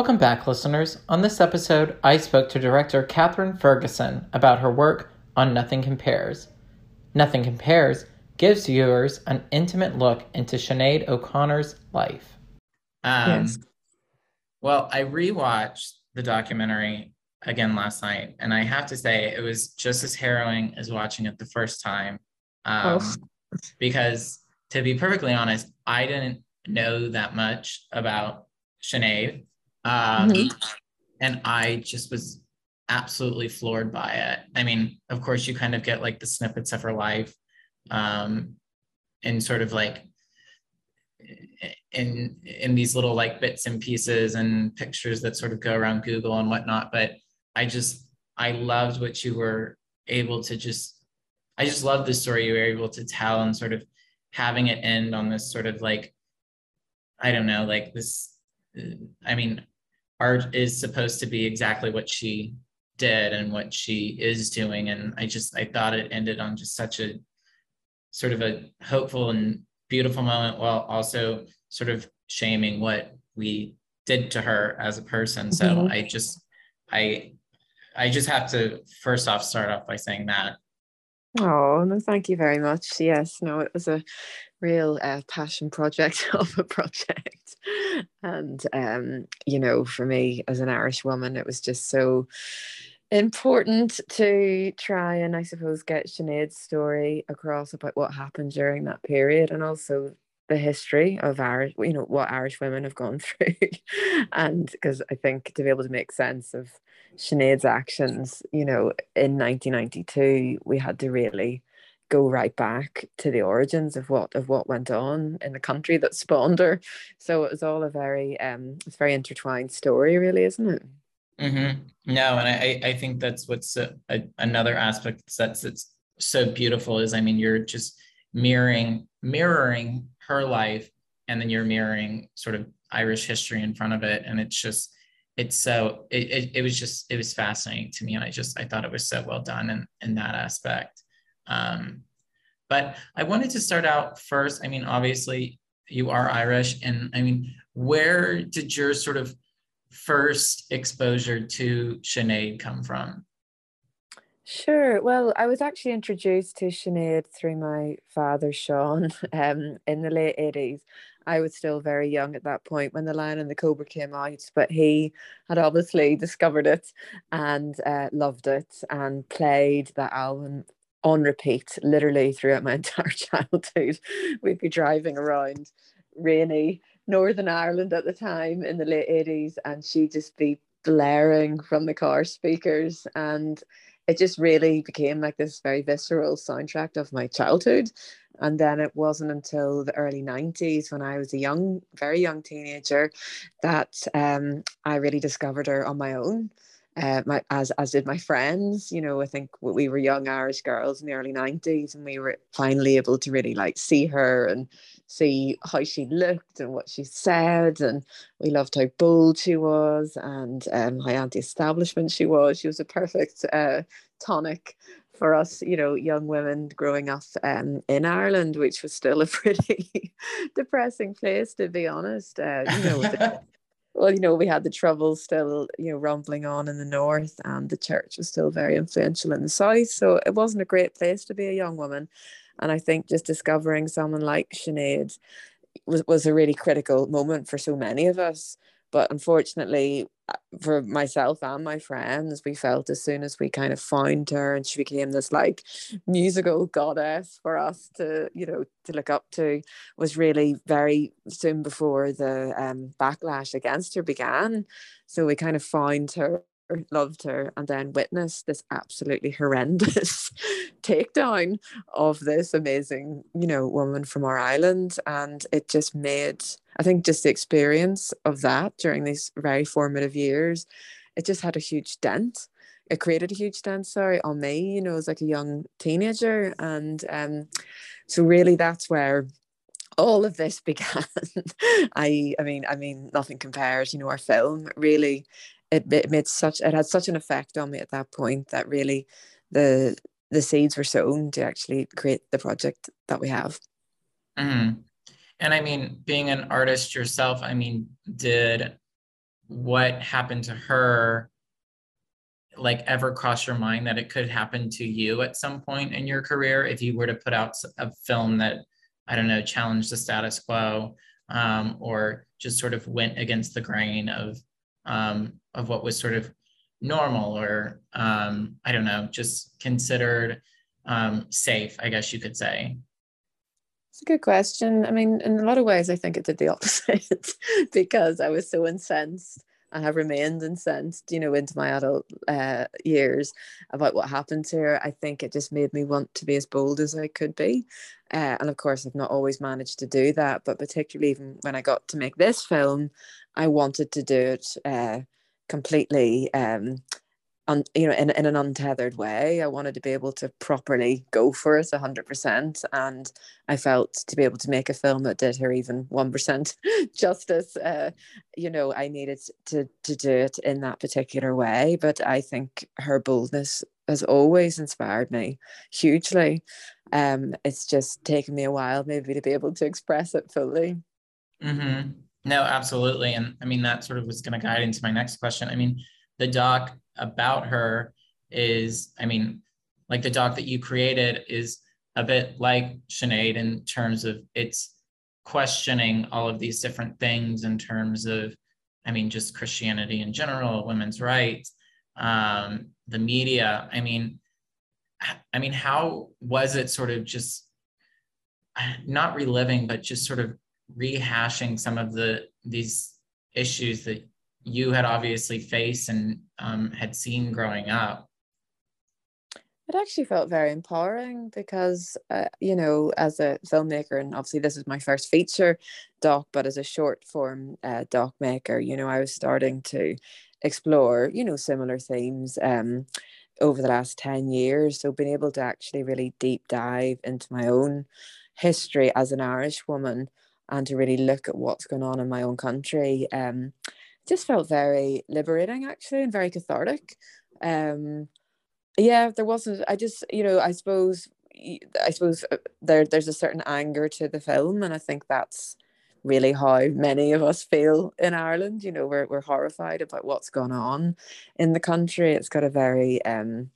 Welcome back, listeners. On this episode, I spoke to director Kathryn Ferguson about her work on Nothing Compares. Nothing Compares gives viewers an intimate look into Sinead O'Connor's life. Um, yes. Well, I rewatched the documentary again last night, and I have to say it was just as harrowing as watching it the first time. Um, oh. Because to be perfectly honest, I didn't know that much about Sinead. Um, mm-hmm. And I just was absolutely floored by it. I mean, of course, you kind of get like the snippets of her life um, and sort of like in in these little like bits and pieces and pictures that sort of go around Google and whatnot. But I just I loved what you were able to just I just love the story you were able to tell and sort of having it end on this sort of like I don't know like this I mean art is supposed to be exactly what she did and what she is doing and I just I thought it ended on just such a sort of a hopeful and beautiful moment while also sort of shaming what we did to her as a person. So mm-hmm. I just I I just have to first off start off by saying that. Oh no, thank you very much. Yes, no, it was a real uh, passion project of a project, and um, you know, for me as an Irish woman, it was just so important to try and I suppose get Sinead's story across about what happened during that period and also the history of Irish, you know, what Irish women have gone through. and because I think to be able to make sense of Sinead's actions, you know, in 1992, we had to really go right back to the origins of what of what went on in the country that spawned her. So it was all a very um it's very intertwined story, really, isn't it? Mm-hmm. No, and I I think that's what's a, a, another aspect that's it's so beautiful is I mean you're just mirroring mirroring her life and then you're mirroring sort of Irish history in front of it and it's just it's so it, it, it was just it was fascinating to me and I just I thought it was so well done in in that aspect. Um, but I wanted to start out first. I mean, obviously you are Irish, and I mean, where did your sort of first exposure to Sinead come from? Sure. Well, I was actually introduced to Sinead through my father, Sean, um, in the late 80s. I was still very young at that point when The Lion and the Cobra came out, but he had obviously discovered it and uh, loved it and played that album on repeat literally throughout my entire childhood. We'd be driving around rainy Northern Ireland at the time in the late 80s, and she'd just be blaring from the car speakers. And it just really became like this very visceral soundtrack of my childhood. And then it wasn't until the early 90s when I was a young, very young teenager that um, I really discovered her on my own uh, my as as did my friends. You know, I think we were young Irish girls in the early '90s, and we were finally able to really like see her and see how she looked and what she said, and we loved how bold she was and um, how anti-establishment she was. She was a perfect uh, tonic for us, you know, young women growing up um, in Ireland, which was still a pretty depressing place, to be honest. Uh, you know, well, you know, we had the troubles still, you know, rumbling on in the north, and the church was still very influential in the south. So it wasn't a great place to be a young woman. And I think just discovering someone like Sinead was, was a really critical moment for so many of us. But unfortunately, uh, for myself and my friends, we felt as soon as we kind of found her and she became this like musical goddess for us to, you know, to look up to, was really very soon before the um, backlash against her began. So we kind of found her loved her and then witnessed this absolutely horrendous takedown of this amazing you know woman from our island. And it just made i think just the experience of that during these very formative years it just had a huge dent. It created a huge dent sorry on me you know as like a young teenager. And um so really that's where all of this began. I i mean i mean nothing compares you know our film really it, it made such it had such an effect on me at that point that really the the seeds were sown to actually create the project that we have. Mm-hmm. And I mean, being an artist yourself, I mean, did what happened to her like ever cross your mind that it could happen to you at some point in your career if you were to put out a film that i don't know challenged the status quo um, or just sort of went against the grain of um, of what was sort of normal or um, i don't know just considered um, safe i guess you could say it's a good question i mean in a lot of ways i think it did the opposite because i was so incensed I have remained incensed, you know, into my adult uh, years about what happened to her. I think it just made me want to be as bold as I could be. Uh, and of course, I've not always managed to do that, but particularly even when I got to make this film, I wanted to do it uh, completely um, un, you know, in, in an untethered way. I wanted to be able to properly go for it 100%. And I felt to be able to make a film that did her even 1% justice, uh, you know, I needed to, to do it in that particular way. But I think her boldness has always inspired me hugely. Um, it's just taken me a while maybe to be able to express it fully. Mm-hmm. No, absolutely. And I mean, that sort of was going to guide into my next question. I mean, the doc about her is, I mean, like the doc that you created is a bit like Sinead in terms of it's questioning all of these different things in terms of, I mean, just Christianity in general, women's rights, um, the media. I mean, I mean, how was it sort of just not reliving, but just sort of rehashing some of the these issues that you had obviously faced and um, had seen growing up? It actually felt very empowering because, uh, you know, as a filmmaker, and obviously this is my first feature doc, but as a short form uh, doc maker, you know, I was starting to explore, you know, similar themes um, over the last 10 years. So being able to actually really deep dive into my own history as an Irish woman and to really look at what's going on in my own country. Um, just felt very liberating actually and very cathartic. Um, yeah, there wasn't. I just, you know, I suppose, I suppose uh, there there's a certain anger to the film, and I think that's really how many of us feel in Ireland. You know, we're we're horrified about what's gone on in the country. It's got a very um,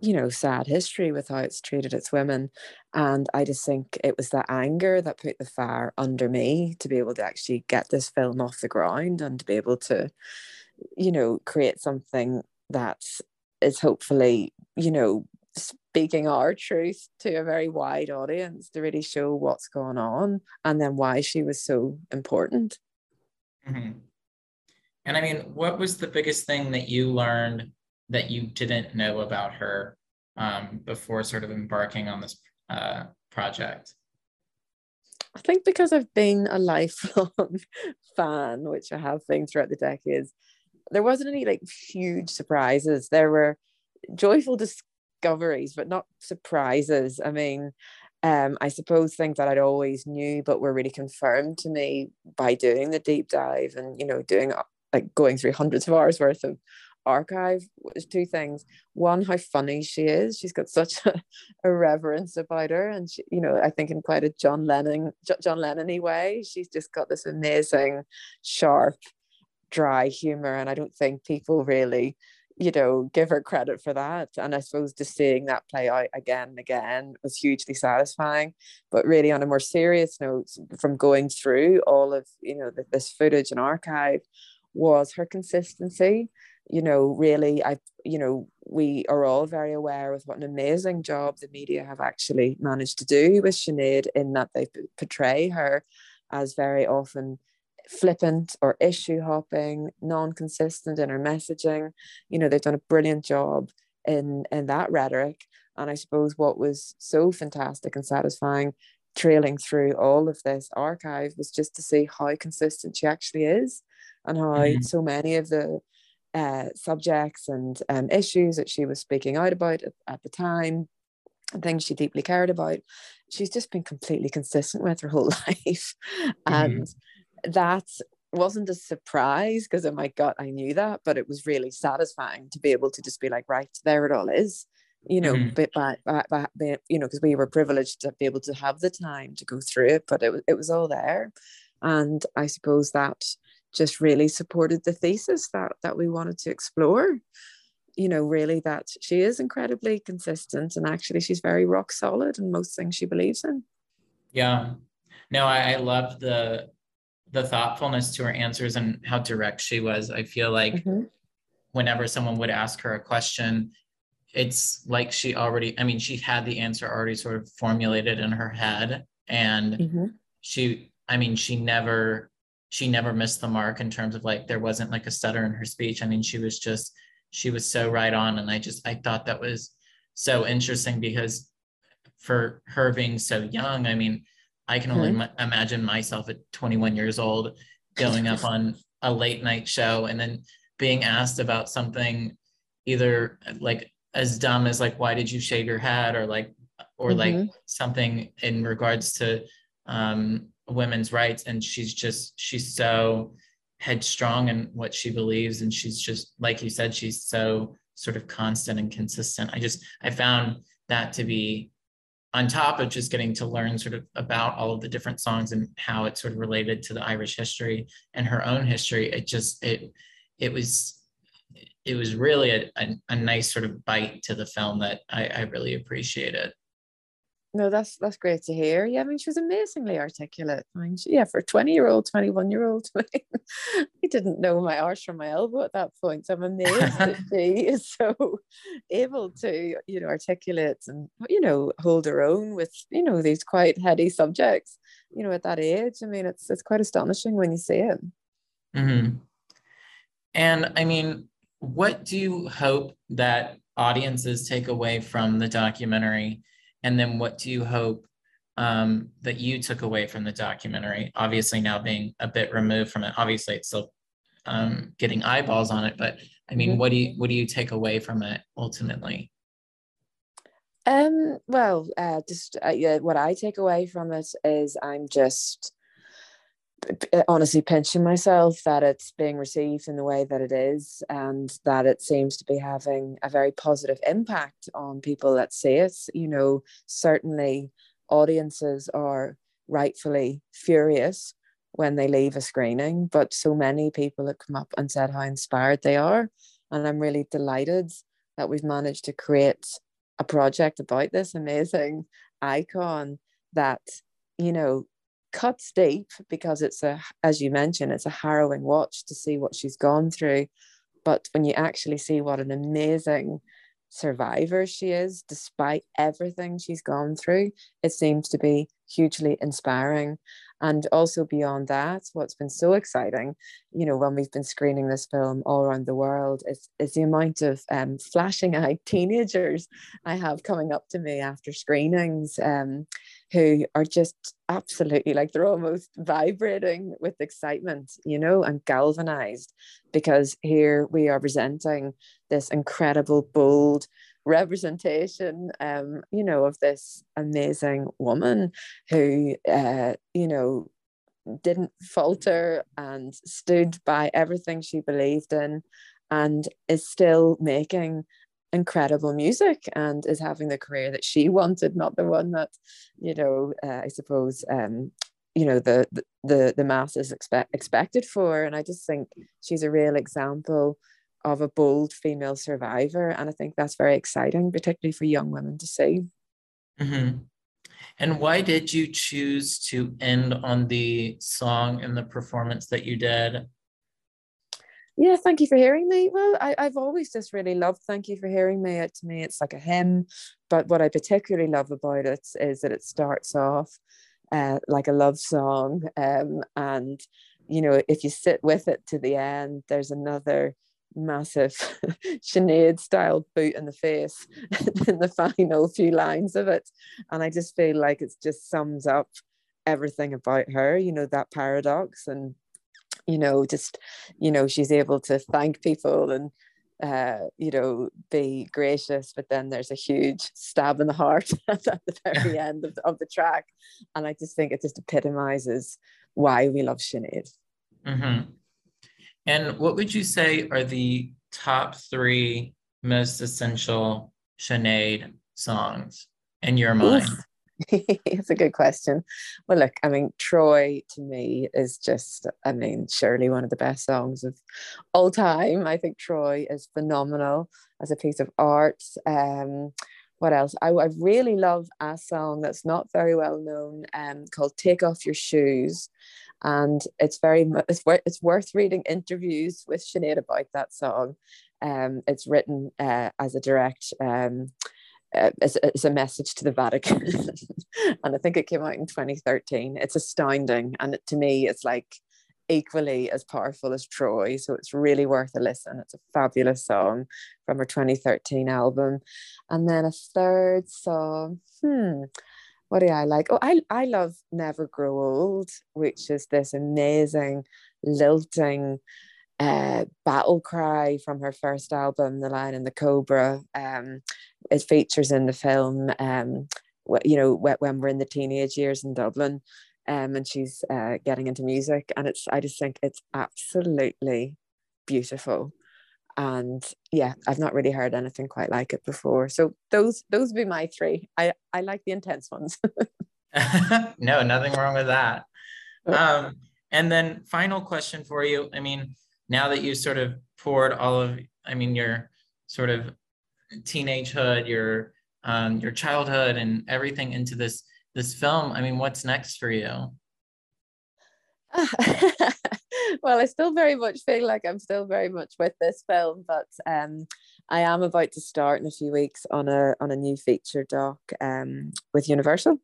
you know, sad history with how it's treated its women. And I just think it was that anger that put the fire under me to be able to actually get this film off the ground and to be able to, you know, create something that is hopefully, you know, speaking our truth to a very wide audience to really show what's going on and then why she was so important. Mm-hmm. And I mean, what was the biggest thing that you learned that you didn't know about her um, before sort of embarking on this uh, project? I think because I've been a lifelong fan, which I have been throughout the decades, there wasn't any like huge surprises. There were joyful discoveries, but not surprises. I mean, um, I suppose things that I'd always knew, but were really confirmed to me by doing the deep dive and you know doing like going through hundreds of hours worth of archive was two things. One how funny she is. She's got such a, a reverence about her and she, you know i think in quite a john lennon john lennon way she's just got this amazing sharp dry humor and i don't think people really you know give her credit for that. And i suppose just seeing that play out again and again was hugely satisfying. But really on a more serious note from going through all of you know this footage and archive was her consistency you know, really, I, you know, we are all very aware of what an amazing job the media have actually managed to do with Sinead in that they portray her as very often flippant or issue hopping, non-consistent in her messaging. You know, they've done a brilliant job in in that rhetoric. And I suppose what was so fantastic and satisfying trailing through all of this archive was just to see how consistent she actually is and how mm-hmm. so many of the uh, subjects and um, issues that she was speaking out about at, at the time and things she deeply cared about. She's just been completely consistent with her whole life. Mm-hmm. and that wasn't a surprise because in my gut I knew that, but it was really satisfying to be able to just be like, right, there it all is, you know, by, by, by, you know, because we were privileged to be able to have the time to go through it, but it was it was all there, and I suppose that just really supported the thesis that that we wanted to explore you know really that she is incredibly consistent and actually she's very rock solid in most things she believes in yeah no i, I love the the thoughtfulness to her answers and how direct she was i feel like mm-hmm. whenever someone would ask her a question it's like she already i mean she had the answer already sort of formulated in her head and mm-hmm. she i mean she never she never missed the mark in terms of like there wasn't like a stutter in her speech i mean she was just she was so right on and i just i thought that was so interesting because for her being so young i mean i can only mm-hmm. m- imagine myself at 21 years old going up on a late night show and then being asked about something either like as dumb as like why did you shave your head or like or mm-hmm. like something in regards to um, women's rights and she's just she's so headstrong in what she believes and she's just like you said she's so sort of constant and consistent. I just i found that to be on top of just getting to learn sort of about all of the different songs and how it sort of related to the irish history and her own history. It just it it was it was really a, a, a nice sort of bite to the film that I, I really appreciated no, that's that's great to hear. Yeah, I mean, she was amazingly articulate. I mean, she, yeah, for a twenty-year-old, twenty-one-year-old, I didn't know my arse from my elbow at that point. So I'm amazed that she is so able to, you know, articulate and you know hold her own with you know these quite heady subjects. You know, at that age, I mean, it's it's quite astonishing when you see it. Mm-hmm. And I mean, what do you hope that audiences take away from the documentary? And then what do you hope um, that you took away from the documentary? Obviously now being a bit removed from it. Obviously it's still um, getting eyeballs on it but i mean mm-hmm. what do you what do you take away from it ultimately? Um well uh just uh, yeah, what i take away from it is i'm just Uh, honestly pinching myself that it's being received in the way that it is and that it seems to be having a very positive impact on people that see it. You know certainly audiences are rightfully furious when they leave a screening but so many people have come up and said how inspired they are. And i'm really delighted that we've managed to create a project about this amazing icon that you know cuts deep because it's a as you mentioned it's a harrowing watch to see what she's gone through. But when you actually see what an amazing survivor she is despite everything she's gone through it seems to be hugely inspiring and also beyond that what's been so exciting you know when we've been screening this film all around the world is, is the amount of um, flashing eyed teenagers i have coming up to me after screenings um, who are just absolutely like they're almost vibrating with excitement you know and galvanized because here we are presenting this incredible bold representation um you know of this amazing woman who uh you know didn't falter and stood by everything she believed in and is still making incredible music and is having the career that she wanted not the one that you know uh, i suppose um you know the the the masses expect expected for. And i just think she's a real example of a bold female survivor. And I think that's very exciting, particularly for young women to see. Mm-hmm. And why did you choose to end on the song and the performance that you did? Yeah, thank you for hearing me. Well, I, have always just really loved Thank You for Hearing Me. It, to me, it's like a hymn. But what I particularly love about it is that it starts off uh, like a love song. Um, and, you know, if you sit with it to the end, there's another massive Sinead style boot in the face in the final few lines of it. And I just feel like it just sums up everything about her, you know, that paradox and, you know, just, you know, she's able to thank people and, uh, you know, be gracious, but then there's a huge stab in the heart at the very end of the, of the track. And I just think it just epitomizes why we love Sinead. Mm-hmm. And what would you say are the top three most essential Sinead songs in your mind? It's a good question. Well, look, I mean, Troy to me is just, I mean, surely one of the best songs of all time. I think Troy is phenomenal as a piece of art. Um, what else? I, I really love a song that's not very well known um, called Take Off Your Shoes. And it's very, it's, it's worth reading interviews with Sinead about that song. Um, it's written uh, as a direct um, uh, as, as, a message to the Vatican. and I think it came out in 2013. It's astounding. And it, to me, it's like equally as powerful as Troy. So it's really worth a listen. It's a fabulous song from her 2013 album. And then a third song, hmm, what do I like? Oh, I, I love Never Grow Old, which is this amazing, lilting, uh, battle cry from her first album, The Lion and the Cobra. Um, it features in the film, um, you know, when we're in the teenage years in Dublin, um, and she's uh, getting into music, and it's I just think it's absolutely beautiful. And yeah, I've not really heard anything quite like it before. So those those would be my three. I I like the intense ones. no, nothing wrong with that. Um, and then final question for you. I mean, now that you've sort of poured all of, I mean, your sort of teenagehood, your um, your childhood, and everything into this this film. I mean, what's next for you? well, I still very much feel like I'm still very much with this film, but um, I am about to start in a few weeks on a on a new feature doc um, with Universal.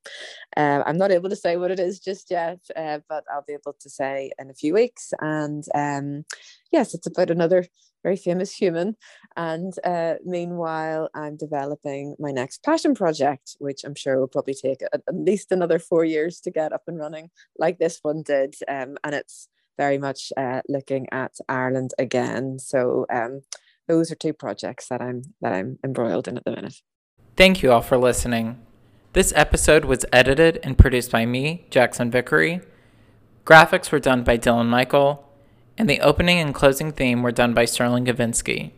Uh, I'm not able to say what it is just yet, uh, but I'll be able to say in a few weeks. And um, yes, it's about another very famous human. And uh, meanwhile, I'm developing my next passion project, which I'm sure will probably take at, least another four years to get up and running, like this one did. Um, and it's very much uh, looking at Ireland again. So um, those are two projects that I'm that I'm embroiled in at the minute. Thank you all for listening. This episode was edited and produced by me, Jackson Vickery. Graphics were done by Dylan Michael, and the opening and closing theme were done by Sterling Gavinsky.